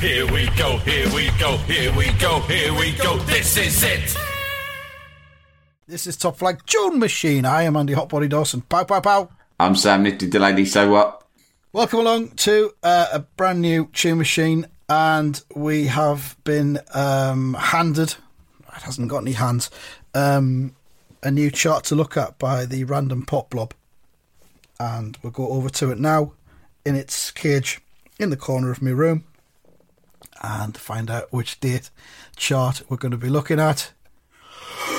Here we go, here we go, here we go, here we go. This is it. This is Top Flight Tune Machine. I am Andy Hotbody Dawson. Pow, pow, pow. I'm Sam Nifty Delaney. So what? Welcome along to uh, a brand new Tune Machine, and we have been um, handed, it hasn't got any hands, um, a new chart to look at by the Random Pop Blob. And we'll go over to it now in its cage in the corner of my room and find out which date chart we're going to be looking at.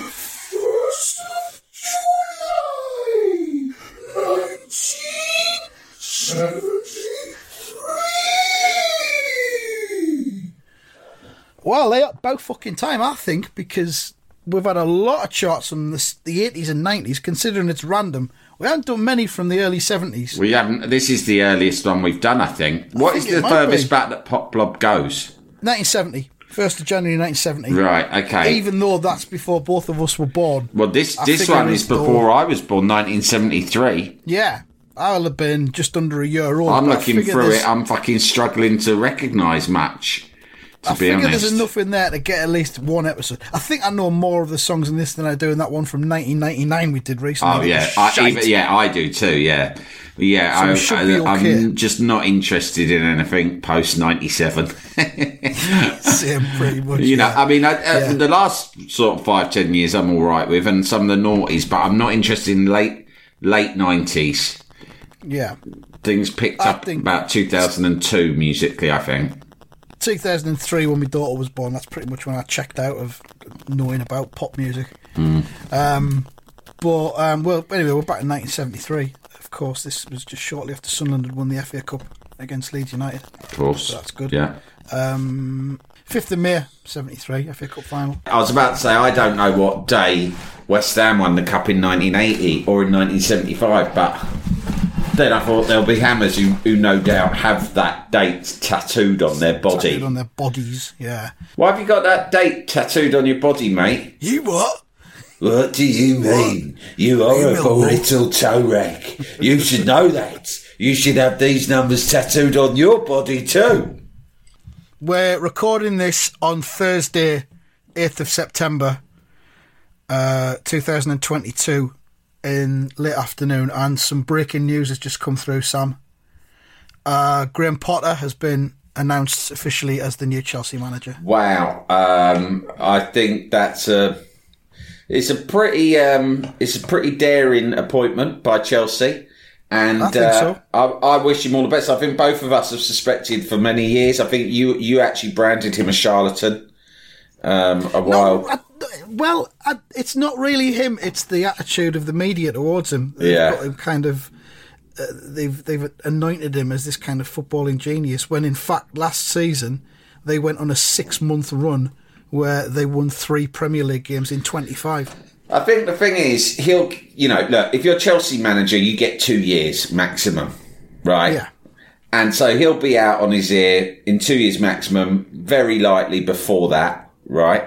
First of July, 1973. Well, they are about fucking time, I think, because we've had a lot of charts from the, the 80s and 90s, considering it's random. We haven't done many from the early 70s. We haven't. This is the earliest one we've done, I think. What think is the furthest be. back that Pop Blob goes? 1970. 1st of January 1970. Right. Okay. Even though that's before both of us were born. well, this I this one is before I was born, 1973. Yeah. I'll have been just under a year old. I'm looking through there's- it. I'm fucking struggling to recognise much. To I be figure honest. there's enough in there to get at least one episode. I think I know more of the songs in this than I do in that one from 1999 we did recently. Oh yeah, I, even, yeah, I do too. Yeah, yeah. So I, I, okay. I'm just not interested in anything post '97. Same, pretty much. You know. I mean, I, uh, Yeah. the last sort of five, ten years, I'm all right with, and some of the noughties, but I'm not interested in late late '90s. yeah. Things picked I up about 2002 musically, I think. 2003 when my daughter was born. That's pretty much when I checked out of knowing about pop music. Hmm. Um, but um, well, anyway, we're back in 1973. Of course, this was just shortly after Sunderland had won the FA Cup against Leeds United. Of course, That's good. Yeah. Um, 5th of May 73 FA Cup final. I was about to say I don't know what day West Ham won the cup in 1980 or in 1975, but then I thought there'll be hammers who, who no doubt have that date tattooed on their body. Tattooed on their bodies. Yeah. Why have you got that date tattooed on your body, mate? You what? What do you mean? You horrible little toe rag. You should know that. You should have these numbers tattooed on your body too. We're recording this on Thursday, 8th of September, uh, 2022, in late afternoon, and some breaking news has just come through, Sam. Uh, Graham Potter has been announced officially as the new Chelsea manager. Wow. Um, I think that's a it's a pretty um, it's a pretty daring appointment by Chelsea. And I think uh, so. I, I wish him all the best. I think both of us have suspected for many years. I think you you actually branded him a charlatan um, a while. No, I, well, I, it's not really him. It's the attitude of the media towards him. They've Yeah. got him kind of. Uh, they've they've anointed him as this kind of footballing genius. When in fact, last season they went on a six month run where they won three Premier League games in twenty five. I think the thing is, he'll, you know, look, if you're Chelsea manager, you get two years maximum, right? Yeah. And so he'll be out on his ear in two years maximum, very likely before that, right?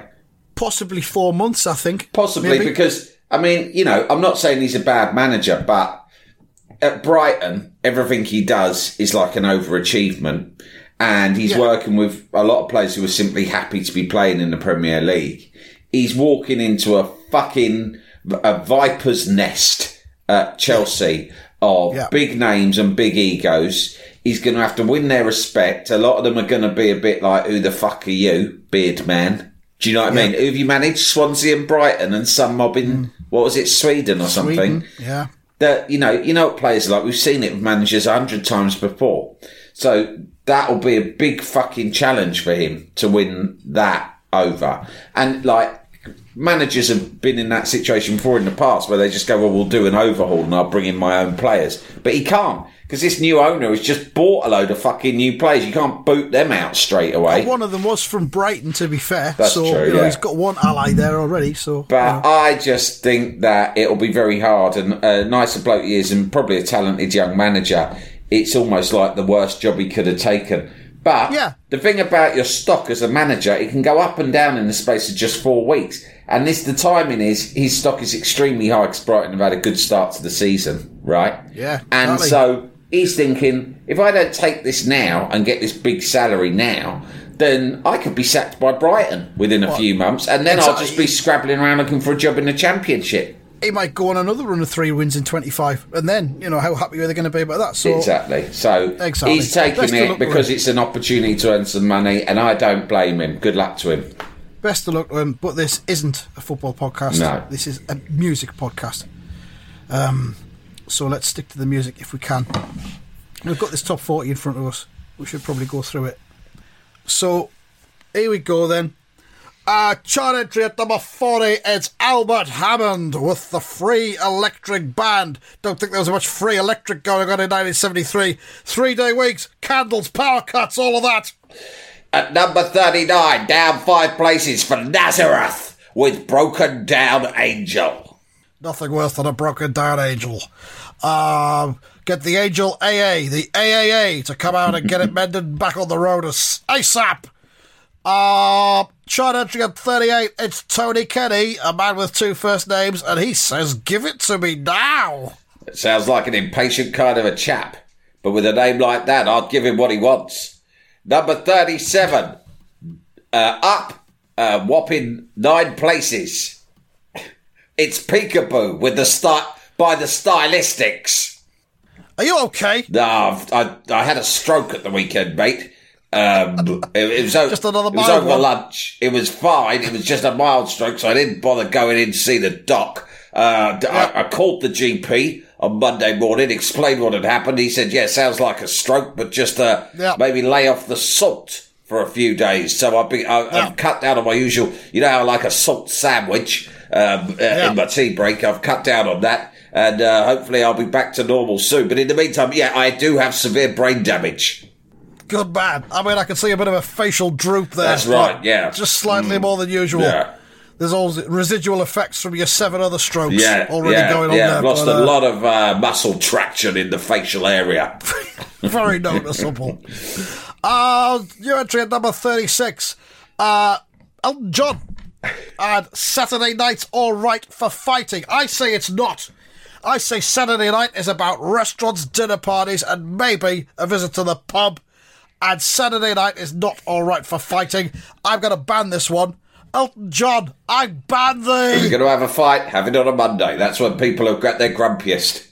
Possibly four months, I think. Possibly Maybe. because, I mean, you know, I'm not saying he's a bad manager, but at Brighton, everything he does is like an overachievement. And he's Yeah. working with a lot of players who are simply happy to be playing in the Premier League. He's walking into a fucking a viper's nest at Chelsea of Yeah. big names and big egos. He's going to have to win their respect. A lot of them are going to be a bit like, "Who the fuck are you, beard man?" Do you know what I mean? Who have you managed? Swansea and Brighton, and some mob in mm. what was it, Sweden or something? Yeah. that you know you know what players are like we've seen it with managers a hundred times before so that'll be a big fucking challenge for him to win that over and like managers have been in that situation before in the past where they just go well we'll do an overhaul and I'll bring in my own players but he can't because this new owner has just bought a load of fucking new players you can't boot them out straight away One of them was from Brighton, to be fair. That's so true, you know yeah. he's got one ally there already. So But I just think that it'll be very hard. And uh, nice bloke he is, and probably a talented young manager. It's almost like the worst job he could have taken. But Yeah. the thing about your stock as a manager, it can go up and down in the space of just four weeks. And this, the timing is his stock is extremely high because Brighton have had a good start to the season, right? Yeah, And exactly. so he's thinking, if I don't take this now and get this big salary now, then I could be sacked by Brighton within a few months, and then I'll just be scrabbling around looking for a job in the Championship. he might go on another run of three wins in 25, and then you know how happy are they going to be about that? So Exactly. So Exactly. he's taking Best it because it's an opportunity to earn some money, and I don't blame him. Good luck to him. best of luck to him. But this isn't a football podcast. No. this is a music podcast. Um, so let's stick to the music if we can. We've got this top 40 in front of us. We should probably go through it. So here we go then. Uh, chart entry at number 40, it's Albert Hammond with the Free Electric Band. Don't think there was much free electric going on in 1973. Three day weeks, candles, power cuts, all of that. At number 39, down five places for Nazareth with Broken Down Angel. Nothing worse than a broken down angel. Um, get the angel AA, the AAA, to come out and get it mended back on the road as ASAP. Uh, chart entry at 38, it's Tony Kenny, a man with two first names, and he says, Give it to me now. It sounds like an impatient kind of a chap, but with a name like that, I'd give him what he wants. Number 37, uh, up, uh, whopping nine places. It's Peekaboo with the style by the Stylistics. Are you okay? No, I've, I, I had a stroke at the weekend, mate. Um, it, it was, o- Just another it was over one. lunch. It was fine. It was just a mild stroke, so I didn't bother going in to see the doc. Uh, d- I, I called the GP on Monday morning, explained what had happened. He said, "Yeah, sounds like a stroke, but just uh, Yeah. maybe lay off the salt for a few days." So I've been, I, Yeah. I've cut down on my usual. You know, how I like a salt sandwich um, uh, in my tea break. I've cut down on that. And uh, hopefully I'll be back to normal soon. But in the meantime, yeah, I do have severe brain damage. Good man. I mean, I can see a bit of a facial droop there. That's right, yeah. Just slightly more than usual. Yeah. There's all residual effects from your seven other strokes Yeah, already yeah, going on yeah. there. I've lost but, a uh, lot of uh, muscle traction in the facial area. Very noticeable. Uh, your entry at number 36. Uh, Elton John. And Saturday night's all right for fighting. I say it's not. I say Saturday night is about restaurants, dinner parties, and maybe a visit to the pub. And Saturday night is not all right for fighting. I'm going to ban this one. Elton John, I ban thee. We're going to have a fight. Have it on a Monday. That's when people have got their grumpiest.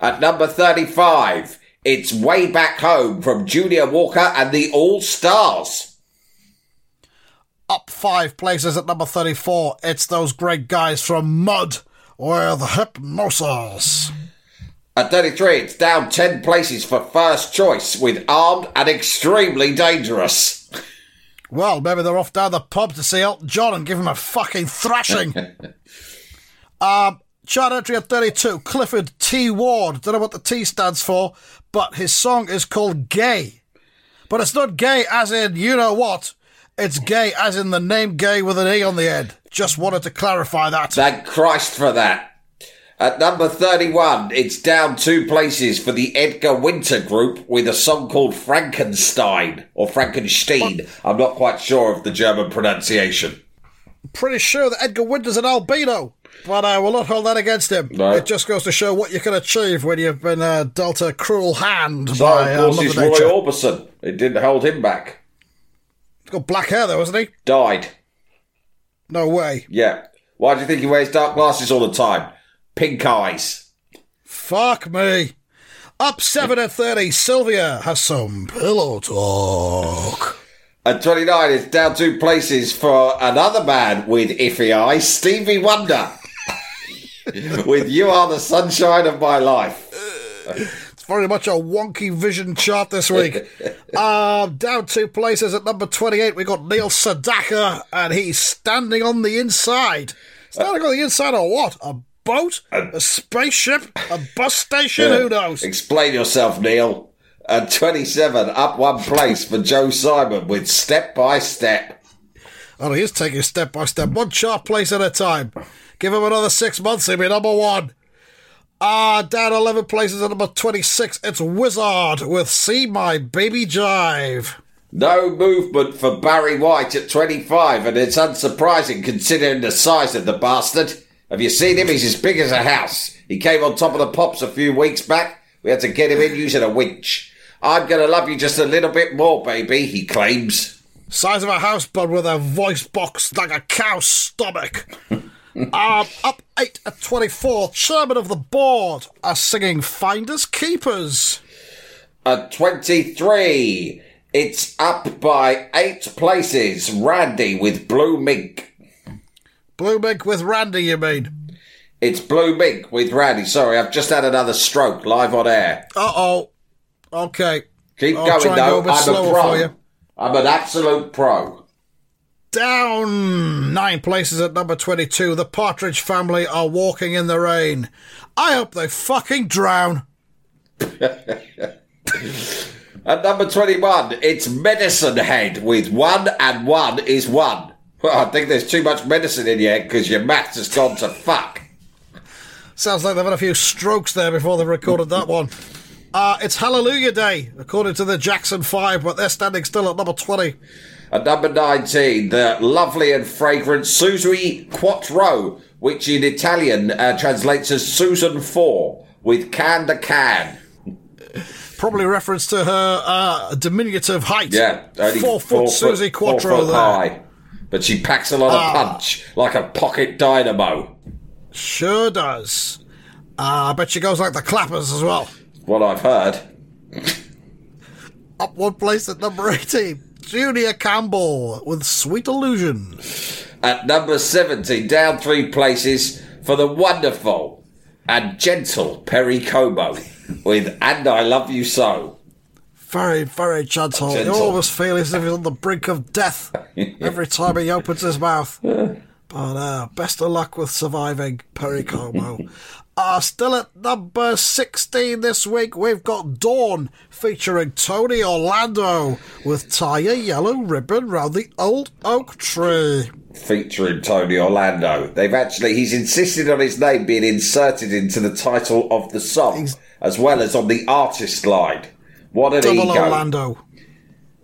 At number 35, it's Way Back Home from Junior Walker and the All Stars. Up five places at number 34. It's those great guys from Mud with Hypnosis. At 33, it's down 10 places for first choice with Armed and Extremely Dangerous. Well, maybe they're off down the pub to see Elton John and give him a fucking thrashing. um, chart entry at 32, Clifford T. Ward. Don't know what the T stands for, but his song is called Gaye. But it's not gay as in you know what. It's gay as in the name gay with an E on the end. Just wanted to clarify that. Thank Christ for that. At number 31, it's down two places for the Edgar Winter Group with a song called Frankenstein or Frankenstein. I'm not quite sure of the German pronunciation. Pretty sure that Edgar Winter's an albino, but I will not hold that against him. No. It just goes to show what you can achieve when you've been uh, dealt a cruel hand So, by of uh, course, Mother it's Roy Orbison. It didn't hold him back. He's got black hair though, hasn't he? Died. No way. Yeah. Why do you think he wears dark glasses all the time? Pink eyes. Fuck me. Up 7 at 30, Sylvia has some pillow talk. At 29, it's down two places for another man with iffy eyes, Stevie Wonder. with You Are the Sunshine of My Life. Very much a wonky vision chart this week. uh, down two places at number 28, we got Neil Sedaka, and he's standing on the inside. Standing on the inside of what? A boat? A spaceship? A bus station? Who knows? Explain yourself, Neil. And 27, up one place for Joe Simon with Step by Step. Oh, he is taking step by step, one chart place at a time. Give him another six months, he'll be number one. Ah, down 11 places at number 26, it's Wizzard with See My Baby Jive. No movement for Barry White at 25, and it's unsurprising considering the size of the bastard. Have you seen him? He's as big as a house. He came on top of the pops a few weeks back. We had to get him in using a winch. I'm gonna love you just a little bit more, baby, he claims. Size of a house, but with a voice box like a cow's stomach. um, up 8 at 24, chairman of the board are singing Finders Keepers. At 23, it's up by eight places. Randy with Blue Mink. Blue Mink with Randy, you mean? It's Blue Mink with Randy. Sorry, I've just had another stroke live on air. Uh oh. Okay. Keep I'll going though. go I'm a pro. I'm an absolute pro. Down nine places at number 22, the Partridge family are walking in the rain. I hope they fucking drown. At number 21, it's Medicine Head with one and one is one. Well, I think there's too much medicine in your head because your maths has gone to fuck. Sounds like they've had a few strokes there before they recorded that one. Uh, it's Hallelujah Day, according to the Jackson 5, but they're standing still at number 20. At number 19, the lovely and fragrant Suzi Quatro, which in Italian uh, translates as Susan 4, with Can the Can. Probably reference to her uh, diminutive height. Yeah, four foot Susie four Quattro foot there. high. But she packs a lot of Ah. punch, like a pocket dynamo. Sure does. Uh, I bet she goes like the clappers as well. What I've heard. Up one place at number 18, Junior Campbell with Sweet Illusion. At number 70, down three places for the wonderful and gentle Perry Como with And I Love You So. Very, very gentle. You Gentle. almost feel as if he's on the brink of death every time he opens his mouth. But uh, best of luck with surviving Perry Como. Uh, still at number 16 this week, we've got Dawn featuring Tony Orlando with Tie a Yellow Ribbon Round the Old Oak Tree. featuring Tony Orlando. They've actually, he's insisted on his name being inserted into the title of the song, He's- as well as on the artist line. What an Double ego. Orlando.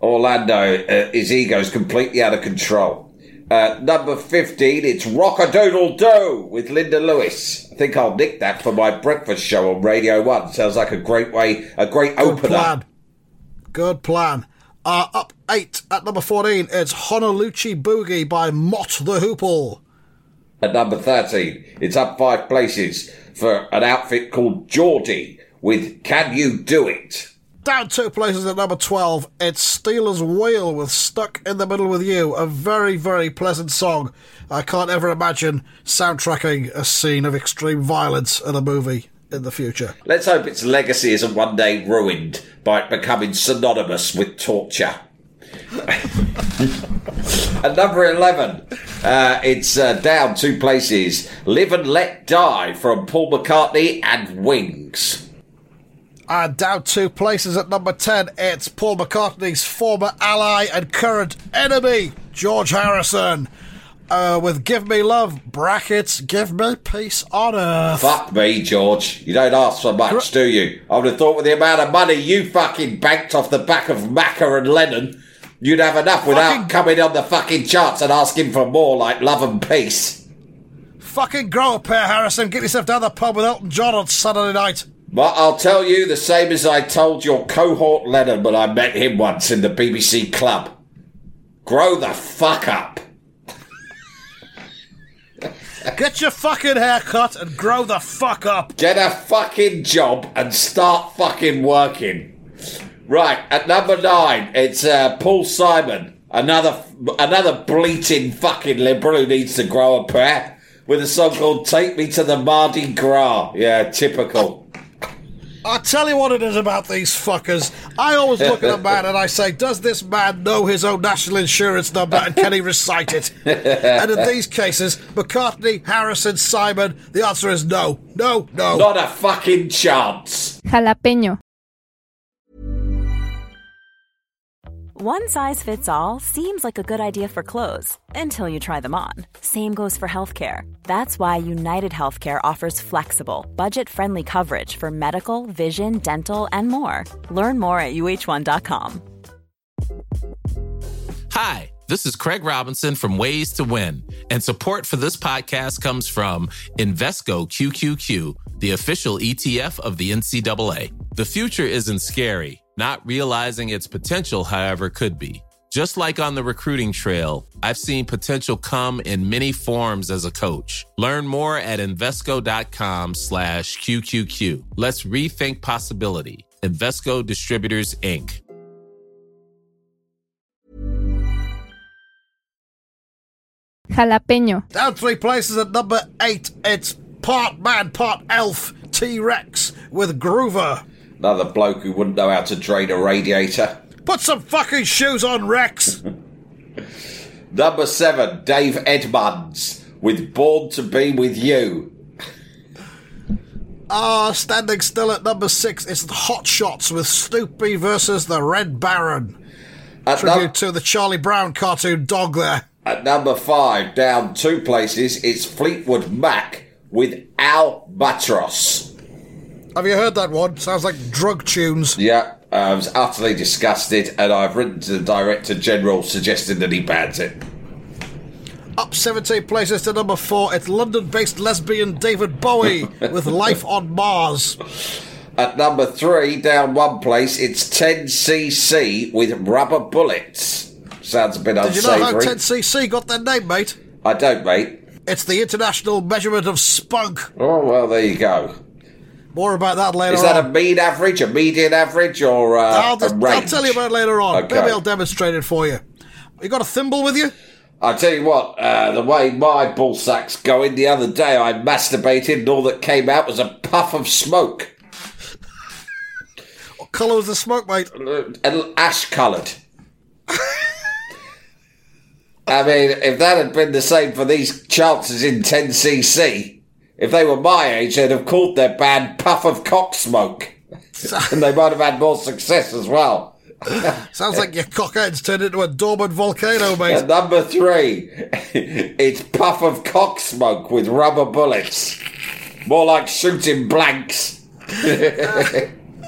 Orlando, uh, his ego's completely out of control. Uh, number 15, it's Rock a Doodle Doo with Linda Lewis. I think I'll nick that for my breakfast show on Radio 1. Sounds like a great way, a great Good opener. plan. Good plan. Uh, up eight at number 14, it's Honaloochie Boogie by Mott the Hoople. At number 13, it's up five places for an outfit called Geordie with Can You Do It? Down two places at number 12, it's Stealers Wheel with Stuck in the Middle with You. A very, very pleasant song. I can't ever imagine soundtracking a scene of extreme violence in a movie in the future. Let's hope its legacy isn't one day ruined by it becoming synonymous with torture. At number 11, uh, it's uh, down two places. Live and Let Die from Paul McCartney and Wings. And down two places at number 10, it's Paul McCartney's former ally and current enemy, George Harrison. Uh, with Give Me Love, brackets, Give Me Peace on Earth. Fuck me, George. You don't ask for much, do you? I would have thought with the amount of money you fucking banked off the back of Macca and Lennon, you'd have enough without Fucking- coming on the fucking charts and asking for more like love and peace. Fucking grow up here, Harrison. Get yourself down the pub with Elton John on Saturday night. But I'll tell you the same as I told your cohort Lennon when I met him once in the BBC club. Grow the fuck up. Get your fucking hair cut and grow the fuck up. Get a fucking job and start fucking working. Right, at number nine, it's uh, Paul Simon, another another bleating fucking liberal who needs to grow a pair, with a song called "Take Me to the Mardi Gras." Yeah, typical. I'll tell you what it is about these fuckers. I always look at a man and I say, does this man know his own national insurance number and can he recite it? and in these cases, McCartney, Harrison, Simon, the answer is no. No, no. Not a fucking chance. Jalapeño. One size fits all seems like a good idea for clothes until you try them on. Same goes for healthcare. That's why United Healthcare offers flexible, budget friendly coverage for medical, vision, dental, and more. Learn more at uh1.com. Hi, this is Craig Robinson from Ways to Win, and support for this podcast comes from Invesco QQQ, the official ETF of the NCAA. The future isn't scary. Not realizing its potential, however, could be. Just like on the recruiting trail, I've seen potential come in many forms as a coach. Learn more at Invesco.com slash QQQ. Let's rethink possibility. Invesco Distributors, Inc. Jalapeño. Down three places at number eight, it's part man, part elf, T Rex with Groover. Another bloke who wouldn't know how to drain a radiator. Put some fucking shoes on, Rex. Number seven, Dave Edmunds with "Born to Be with You." Ah, standing still at number six, it's the Hot Shots with Snoopy versus the Red Baron. At, num- Tribute to the Charlie Brown cartoon dog there. at number five, down two places, it's Fleetwood Mac with Albatross. Have you heard that one? Sounds like drug tunes. Yeah, um, I was utterly disgusted, and I've written to the Director General suggesting that he bans it. Up 17 places to number four, it's London based lesbian David Bowie with Life on Mars. At number three, down one place, it's 10cc with rubber bullets. Sounds a bit Did you know how unsavoury. 10cc got their name, mate? I don't, mate. It's the international measurement of spunk. Oh, well, there you go. More about that later Is that on. a mean average, a median average, or uh, I'll, just, I'll tell you about it later on. Okay. Maybe I'll demonstrate it for you. You got a thimble with you? I tell you what, uh, the way my ball sack's going, the other day I masturbated and all that came out was a puff of smoke. What colour was the smoke, mate? Uh, ash coloured. I mean, if that had been the same for these chances in 10cc, if they were my age, they'd have called their band Puff of Cock Smoke. and they might have had more success as well. Sounds like your cockhead's turned into a dormant volcano, mate. At number three, it's Puff of Cock Smoke with rubber bullets. More like shooting blanks.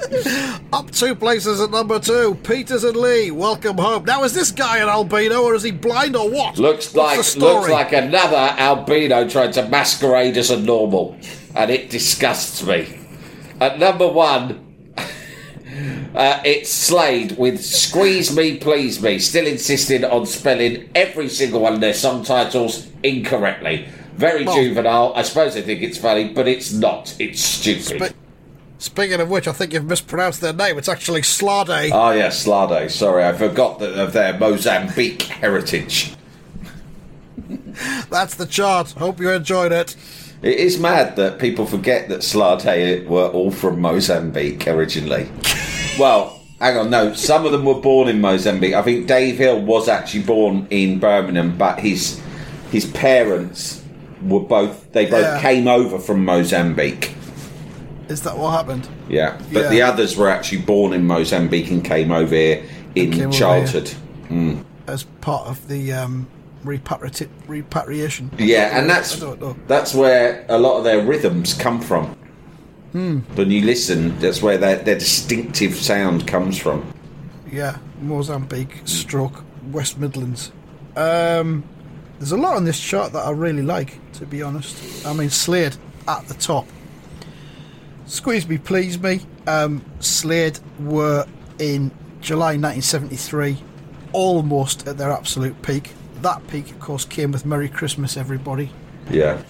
Up two places at number two, Peters and Lee, welcome home. Now, is this guy an albino or is he blind or what? Looks What's like looks like another albino trying to masquerade as a normal, and it disgusts me. At number one, uh, it's Slade with "Squeeze Me, Please Me," still insisting on spelling every single one of their song titles incorrectly. Very Well- juvenile. I suppose they think it's funny, but it's not. It's stupid. Spe- Speaking of which, I think you've mispronounced their name. It's actually Slade. Ah, oh yeah, Slade. Sorry, I forgot that of their Mozambique heritage. That's the chart. Hope you enjoyed it. It is mad that people forget that Slade were all from Mozambique originally. well, hang on, no, some of them were born in Mozambique. I think Dave Hill was actually born in Birmingham, but his his parents were both they both Yeah. came over from Mozambique. Is that what happened? Yeah, but Yeah. the others were actually born in Mozambique and came over here in came over childhood. As part of the um, repatriati- repatriation. Yeah, and that's I don't know. that's where a lot of their rhythms come from. Hmm. When you listen, that's where their, their distinctive sound comes from. Yeah, Mozambique, stroke, West Midlands. Um, there's a lot on this chart that I really like, to be honest. I mean, Slade at the top. Squeeze Me, Please Me. Um, Slade were in July 1973 almost at their absolute peak. That peak, of course, came with Merry Christmas, everybody. Yeah,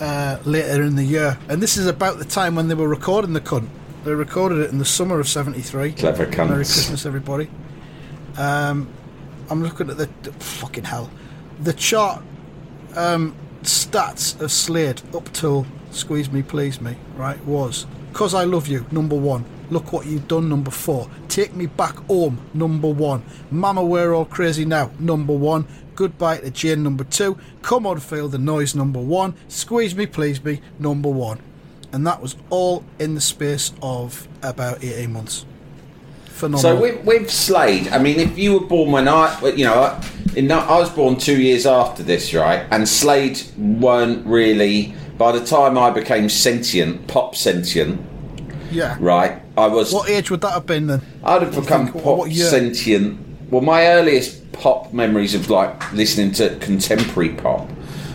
uh, later in the year, and this is about the time when they were recording the cunt. They recorded it in the summer of '73. Clever cunts. Merry Christmas, everybody. Um, I'm looking at the, fucking hell, the chart um, stats of Slade up till "Squeeze Me, Please Me" right was "Cause I Love You" number one. Look what you've done, number four. Take me back home, number one. Mama, we're all crazy now, number one. Goodbye to Jane, number two. Come on, feel the noise, number one. Squeeze me, please me, number one. And that was all in the space of about 18 months. Phenomenal. So with, with Slade, I mean, if you were born when I, you know, in, I was born two years after this, right? And Slade weren't really. By the time I became sentient, pop sentient, yeah. right? I was. What age would that have been then? I'd have become think, pop sentient. Well, my earliest pop memories of like listening to contemporary pop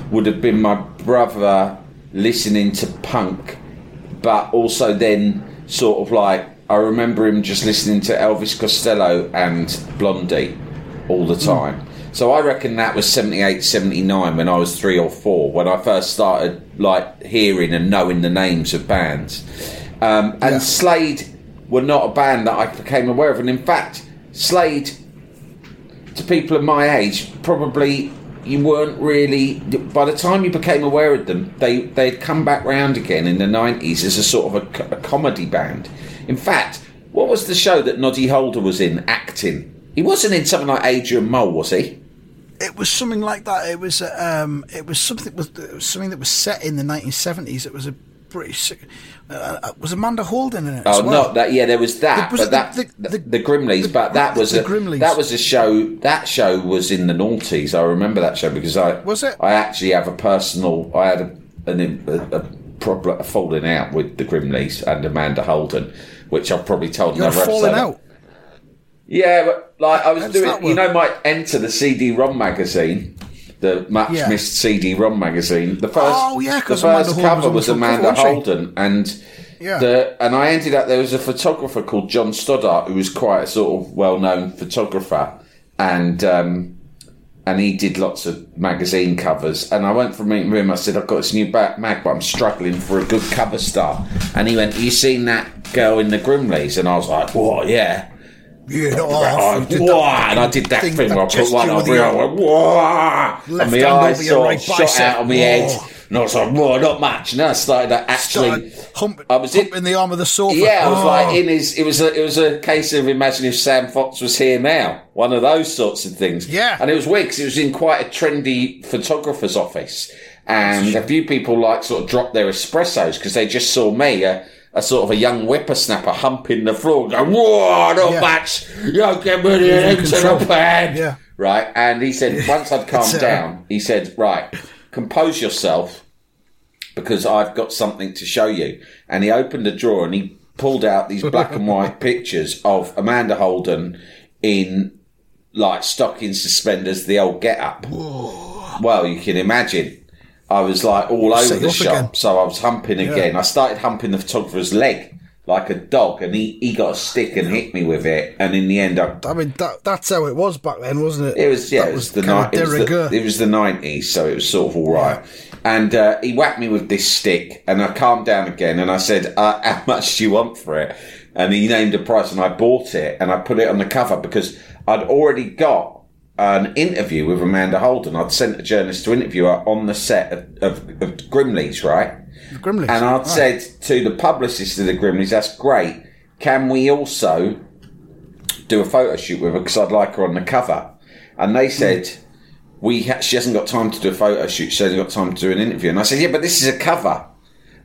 would have been my brother listening to punk, but also then sort of like I remember him just listening to Elvis Costello and Blondie all the hmm. time. So I reckon that was 78, 79 when I was three or four, when I first started like hearing and knowing the names of bands. Um, and Yeah. Slade were not a band that I became aware of. And in fact, Slade, to people of my age, probably you weren't really. By the time you became aware of them, they they'd come back round again in the nineties as a sort of a, a comedy band. In fact, what was the show that Noddy Holder was in acting? He wasn't in something like Adrian Mole, was he? It was something like that. It was um, it was something it was something that was set in the 1970s. It was a British. Uh, uh, was Amanda Holden in it? as Oh, well? not that. Yeah, there was that, Was but that the- the, the- the, Grimleys. the- but that was the a Grimleys. that was a show. That show was in the noughties. I remember that show because I Was it? I actually have a personal. I had a an, a, a problem a falling out with the Grimleys and Amanda Holden, which I've probably told You had a another falling episode. out. Yeah, but like I was How does doing, you know, my enter the CD-ROM magazine, the much Yeah. missed CD-ROM magazine. The first, Oh, yeah, the first cover was was Amanda cover, wasn't she? Holden, and Yeah. the and I ended up there was a photographer called John Stoddart who was quite a sort of well-known photographer, and um, and he did lots of magazine covers. And I went from meeting him. I said, I've got this new back mag, but I'm struggling for a good cover star. And he went, You seen that girl in the Grimleys? And I was like, What? Yeah. Yeah, you did wah, and I did that thing, thing where I put one over the- I went, and my eyes sort right shot bicep. out of my head. Oh. And I was like, whoa, not much. And then I started to actually. Started hump, I was in- the arm of the sofa. Yeah, I was Oh. like in his. It was a, it was a case of imagine if Sam Fox was here now, one of those sorts of things. Yeah. and it was weird 'cause it was in quite a trendy photographer's office, and a few people like sort of dropped their espressos because they just saw me, a, a sort of a young whippersnapper, humping the floor, going, "Whoa, not Yeah. much! You get me into the pan." Yeah. right. And he said, once I'd calmed down, he said, "Right, compose yourself." because I've got something to show you. And he opened a drawer and he pulled out these black and white pictures of Amanda Holden in like stocking suspenders, the old get up. Well, you can imagine. I was like all over Set the shop, again. so I was humping again. I started humping the photographer's leg like a dog, and he, he got a stick and hit me with it. And in the end, I I mean, that, that's how it was back then, wasn't it? it was yeah, That it was, the kind of night. It was the, it was the nineties, so it was sort of all right. And uh, he whacked me with this stick, and I calmed down again, and I said, uh, "How much do you want for it?" And he named a price, and I bought it, and I put it on the cover because I'd already got an interview with Amanda Holden. I'd sent a journalist to interview her on the set of, of, of Grimleys, right? Grimleys. And I'd right. said to the publicist of the Grimleys, "That's great. Can we also do a photo shoot with her because I'd like her on the cover?" And they hmm. said, "We ha- she hasn't got time to do a photo shoot. She hasn't got time to do an interview." And I said, "Yeah, but this is a cover."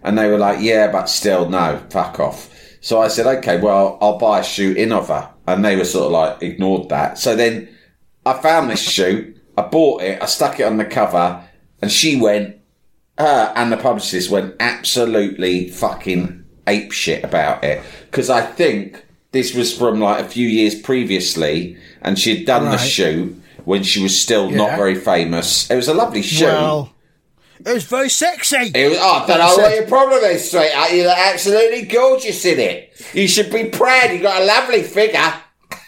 And they were like, "Yeah, but still, no, fuck off." So I said, "Okay, well, I'll buy a shoot in of her." And they were sort of like ignored that. So then I found this shoot. I bought it. I stuck it on the cover, and she went her and the publicist went absolutely fucking ape shit about it because I think this was from like a few years previously, and she'd done the shoot when she was still Yeah. not very famous. It was a lovely shoot. Well, it was very sexy. It was, oh, I don't know what your problem is, sweetheart. You look absolutely gorgeous in it. You should be proud. You've got a lovely figure.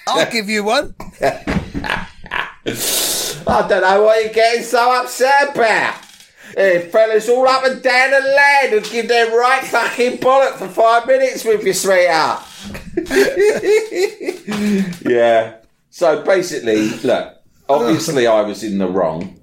I'll give you one. I don't know what you're getting so upset about. Hey, fellas all up and down the land and give them right fucking bollock for five minutes with your sweetheart. yeah. So basically, look, obviously I was in the wrong.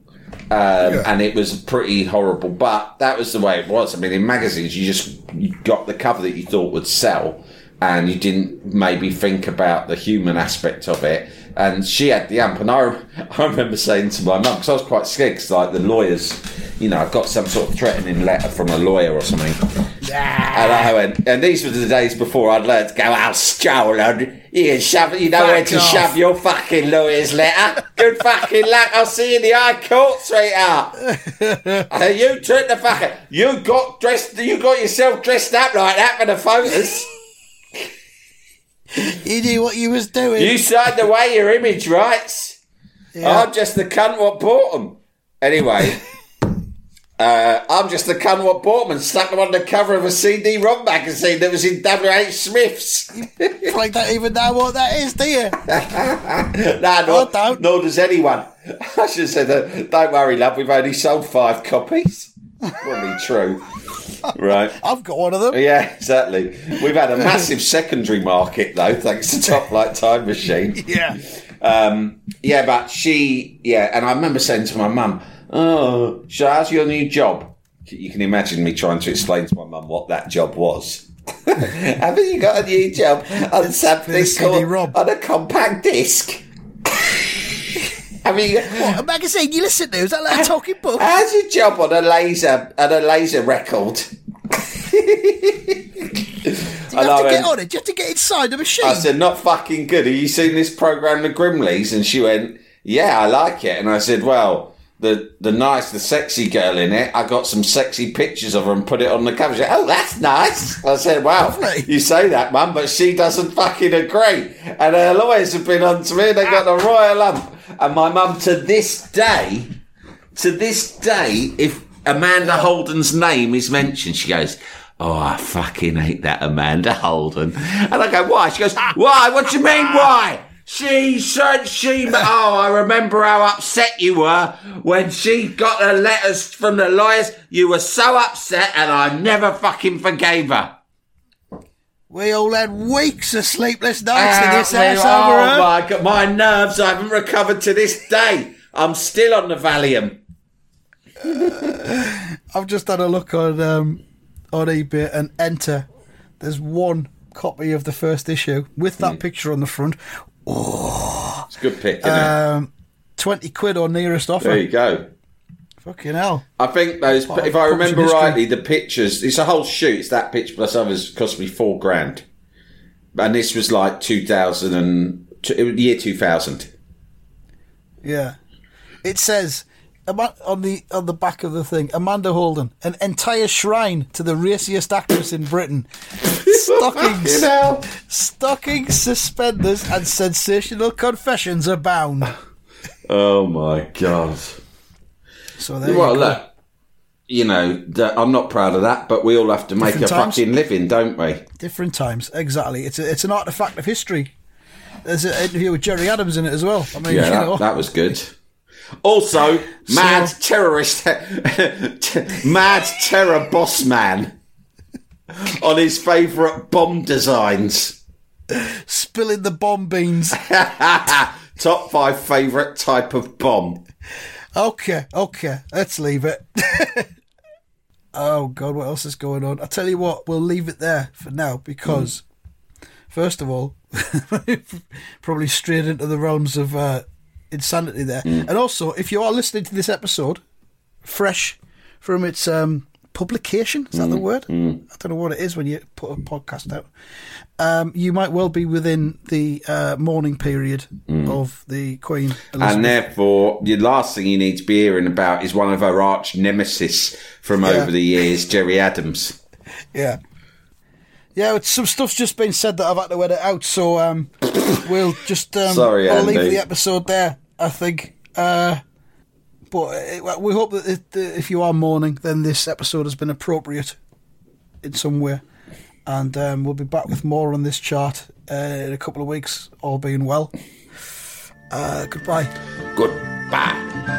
Um, And it was pretty horrible, but that was the way it was. I mean, in magazines, you just you got the cover that you thought would sell, and you didn't maybe think about the human aspect of it. And she had the amp, and I, I remember saying to my mum because I was quite scared because like the lawyers, you know, I got some sort of threatening letter from a lawyer or something. And I went, and these were the days before I'd learned to go, out Stolen, you can shove, you know where to off." shove your fucking lawyer's letter. Good fucking luck. I'll see you in the High Court, sweetheart. Uh, you took the fucking, you got dressed, you got yourself dressed up like that for the photos. You knew what you was doing. You signed away your image rights. I'm just the cunt what bought them. Anyway, uh, I'm just the cunt what bought them and stuck them on the cover of a CD-ROM magazine that was in W.H. Smith's. you like that even know what that is, do you? nah, nor, I don't. nor does anyone. I should have said that. Don't worry, love. We've only sold five copies. Probably true. Right. I've got one of them. Yeah, exactly. We've had a massive secondary market though, thanks to Top Flight Time Machine. Yeah. Um, yeah, but she, yeah, and I remember saying to my mum, "Oh, so how's your new job?" You can imagine me trying to explain to my mum what that job was. Haven't you got a new job on something called on a compact disc? Have you? What, a magazine you listen to? Is that like a talking book? How's your job on a laser on a laser record? Do you have to get on it? Do you have to get inside the machine? I said, not fucking good. Have you seen this program, The Grimleys? And she went, yeah, I like it. And I said, well, the the nice, the sexy girl in it, I got some sexy pictures of her and put it on the cover. She went, oh, that's nice. I said, wow, Lovely. you say that, mum, but she doesn't fucking agree. And her lawyers have been on to me and they got the royal lump. And my mum, to this day, to this day, if Amanda Holden's name is mentioned, she goes, Oh, I fucking hate that Amanda Holden. And I go, Why? She goes, Why? What do you mean, why? She said she. Oh, I remember how upset you were when she got the letters from the lawyers. You were so upset, and I never fucking forgave her. We all had weeks of sleepless nights in this house oh over her. my god, my nerves I haven't recovered to this day. I'm still on the Valium. I've just had a look on um, on eBay and enter. There's one copy of the first issue with that picture on the front. It's a good pick, isn't it? Um, Twenty quid or nearest offer. There you go. Fucking hell! I think those, if I remember rightly, the pictures, it's a whole shoot, it's that picture plus others, cost me four grand. And this was like 2000 and, t- it was year 2000. Yeah, it says on the on the back of the thing, Amanda Holden, an entire shrine to the raciest actress in Britain. Stockings, stockings, suspenders, and sensational confessions abound. Oh my god. So there Well, you look, you know, I'm not proud of that, but we all have to make Different a times. fucking living, don't we? Different times, exactly. It's a, it's an artifact of history. There's an interview with Gerry Adams in it as well. I mean, Yeah, you know, that, that was good. Also, mad terrorist, mad terror boss man on his favourite bomb designs. spilling the bomb beans. Top five favourite type of bomb. Okay, okay, let's leave it. oh God, what else is going on? I tell you what, we'll leave it there for now because, first of all, probably straight into the realms of uh, insanity there, and also if you are listening to this episode fresh from its um, publication, is that the word? I don't know what it is when you put a podcast out. Um, you might well be within the uh, mourning period of the Queen. Elizabeth. And therefore, the last thing you need to be hearing about is one of her arch nemesis from Yeah. over the years, Gerry Adams. Yeah. Yeah, it's, some stuff's just been said that I've had to edit out, so um, we'll just um, Sorry, I'll leave the episode there. I think, uh, but uh, we hope that if you are mourning, then this episode has been appropriate in some way, and um, we'll be back with more on this chart uh, in a couple of weeks, all being well. Uh, goodbye. Goodbye.